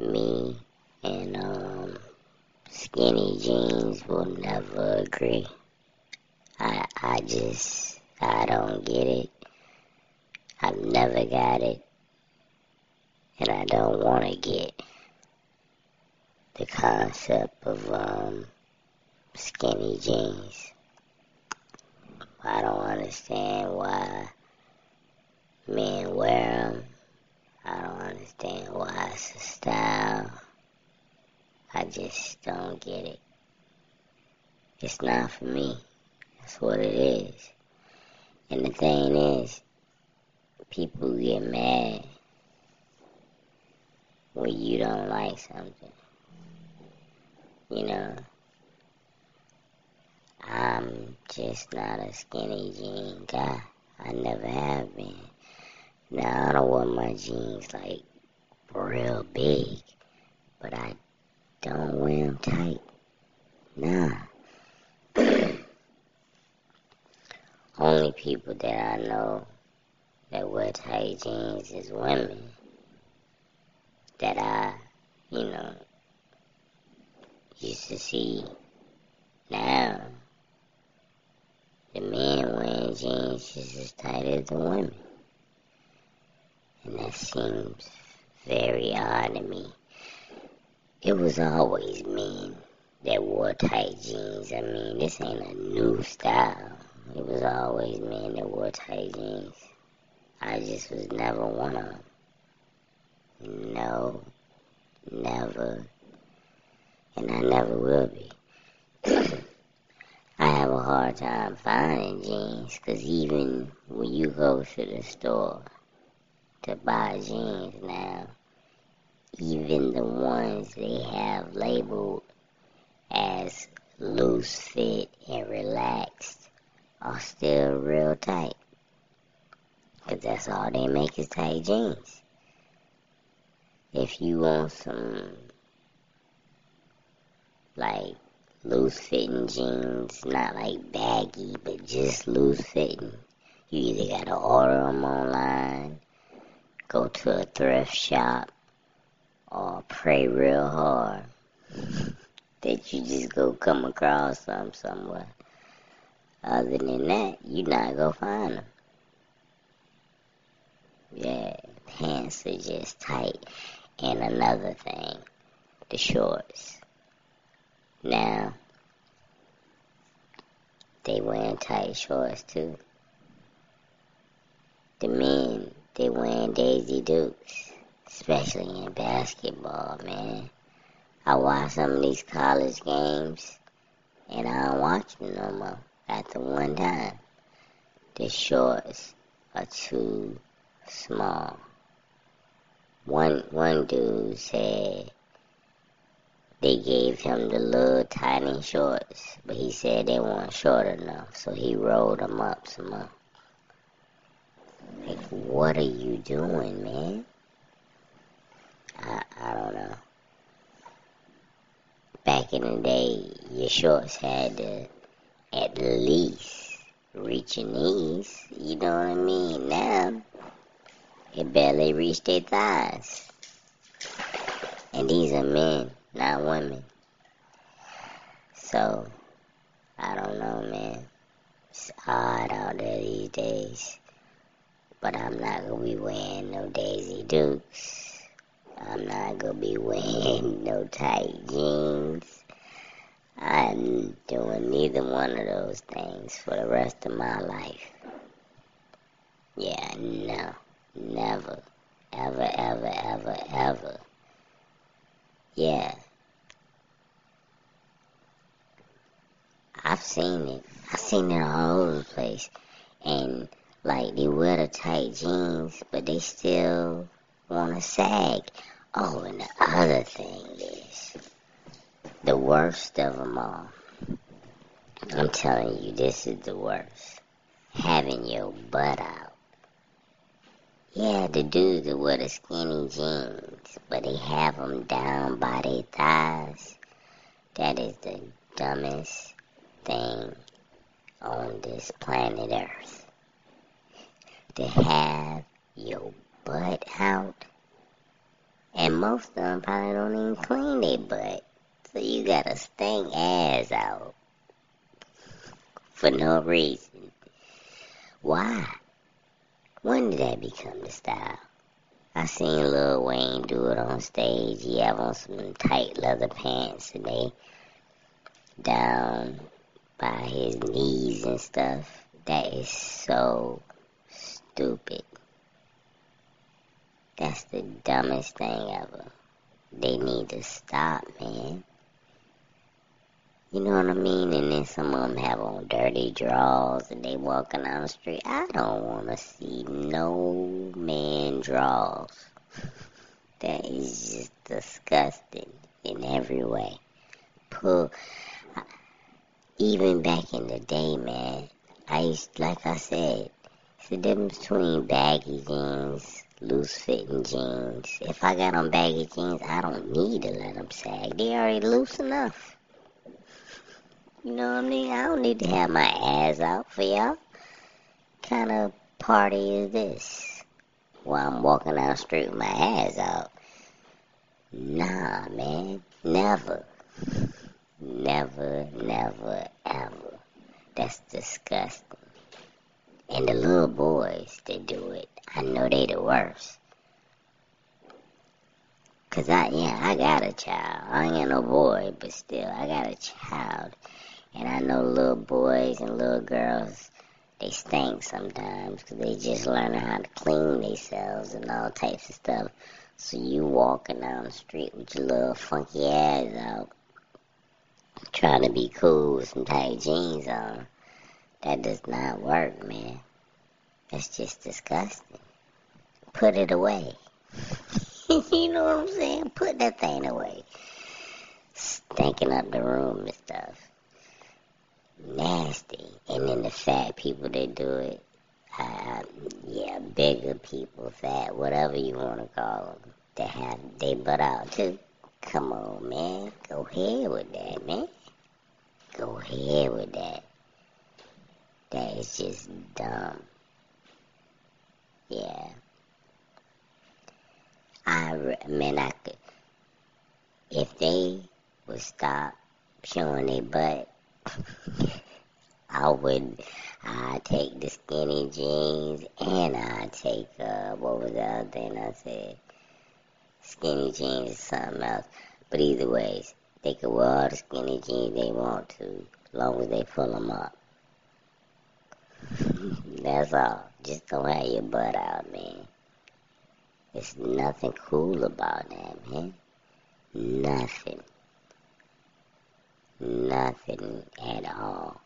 me and um, skinny jeans will never agree. I I just I don't get it. I've never got it, and I don't want to get the concept of um, skinny jeans. I don't understand why men wear them. I don't understand why don't get it. It's not for me. That's what it is. And the thing is, people get mad when you don't like something. You know, I'm just not a skinny jean guy. I never have been. Now, I don't want my jeans like real big, but I don't tight. Nah. Only people that I know that wear tight jeans is women that I, you know, used to see now. The men wearing jeans just as tight as the women. And that seems very odd to me. It was always men that wore tight jeans. I mean, this ain't a new style. It was always men that wore tight jeans. I just was never one of them. No, never, and I never will be. I have a hard time finding jeans because even when you go to the store to buy jeans now, even the ones they have labeled as loose fit and relaxed are still real tight. Because that's all they make is tight jeans. If you want some, like, loose fitting jeans, not like baggy, but just loose fitting, you either gotta order them online, go to a thrift shop, or pray real hard that you just go come across some somewhere. Other than that, you not gonna find them. Yeah, pants are just tight. And another thing, the shorts. Now, they wearing tight shorts too. The men, they wearing Daisy Dukes, especially in basketball, man. I watch some of these college games, and I don't watch them no more. After one time, the shorts are too small. One one dude said they gave him the little tiny shorts, but he said they weren't short enough, so he rolled them up some more. Like, what are you doing, man? I I don't know. Back in the day, your shorts had to at least reach your knees. You know what I mean? Now, it barely reach their thighs. And these are men, not women. So, I don't know, man. It's odd out there these days. But I'm not gonna be wearing no Daisy Dukes. I'm not gonna be wearing no tight jeans. I'm doing neither one of those things for the rest of my life. Yeah, no. Never. Ever, ever, ever, ever. Yeah. I've seen it. I've seen it all over the place. And like they wear the tight jeans, but they still want to sag. Oh, and the other thing is the worst of them all. I'm telling you, this is the worst. Having your butt out. Yeah, the dudes that wear the skinny jeans, but they have them down by their thighs. That is the dumbest thing on this planet Earth. To have your butt out. And most of them probably don't even clean their butt. So you got a stink ass out for no reason. Why? When did that become the style? I seen Lil Wayne do it on stage. He have on some tight leather pants and they down by his knees and stuff. That is so stupid. That's the dumbest thing ever. They need to stop, man. You know what I mean? And then some of them have on dirty drawers and they walking down the street. I don't want to see no man drawers. That is just disgusting in every way. Pull. Even back in the day, man, I used, like I said, it's the difference between baggy jeans loose fitting jeans. If I got on baggy jeans, I don't need to let them sag. They already loose enough. You know what I mean? I don't need to have my ass out for y'all. kind of party is this? While I'm walking down the street with my ass out. Nah, man. Never. Never, never, ever. That's disgusting. And the little boys that do it, I know they the worst. Cause I, yeah, I got a child. I ain't no boy, but still, I got a child. And I know little boys and little girls, they stink sometimes because they just learning how to clean themselves and all types of stuff. So you walking down the street with your little funky ass out, trying to be cool with some tight jeans on. That does not work, man. That's just disgusting. Put it away. you know what I'm saying? Put that thing away. Stinking up the room and stuff. Nasty. And then the fat people that do it. Uh, yeah, bigger people, fat, whatever you want to call them, that have they butt out too. Come on, man. Go ahead with that, man. Go ahead with that. That is just dumb. Yeah. I mean, I could, if they would stop showing their butt, I would, I take the skinny jeans and I take, uh, what was the other thing I said? Skinny jeans or something else. But either ways, they can wear all the skinny jeans they want to, as long as they pull them up. That's all. Just don't have your butt out, man. There's nothing cool about that, man. Eh? Nothing. Nothing at all.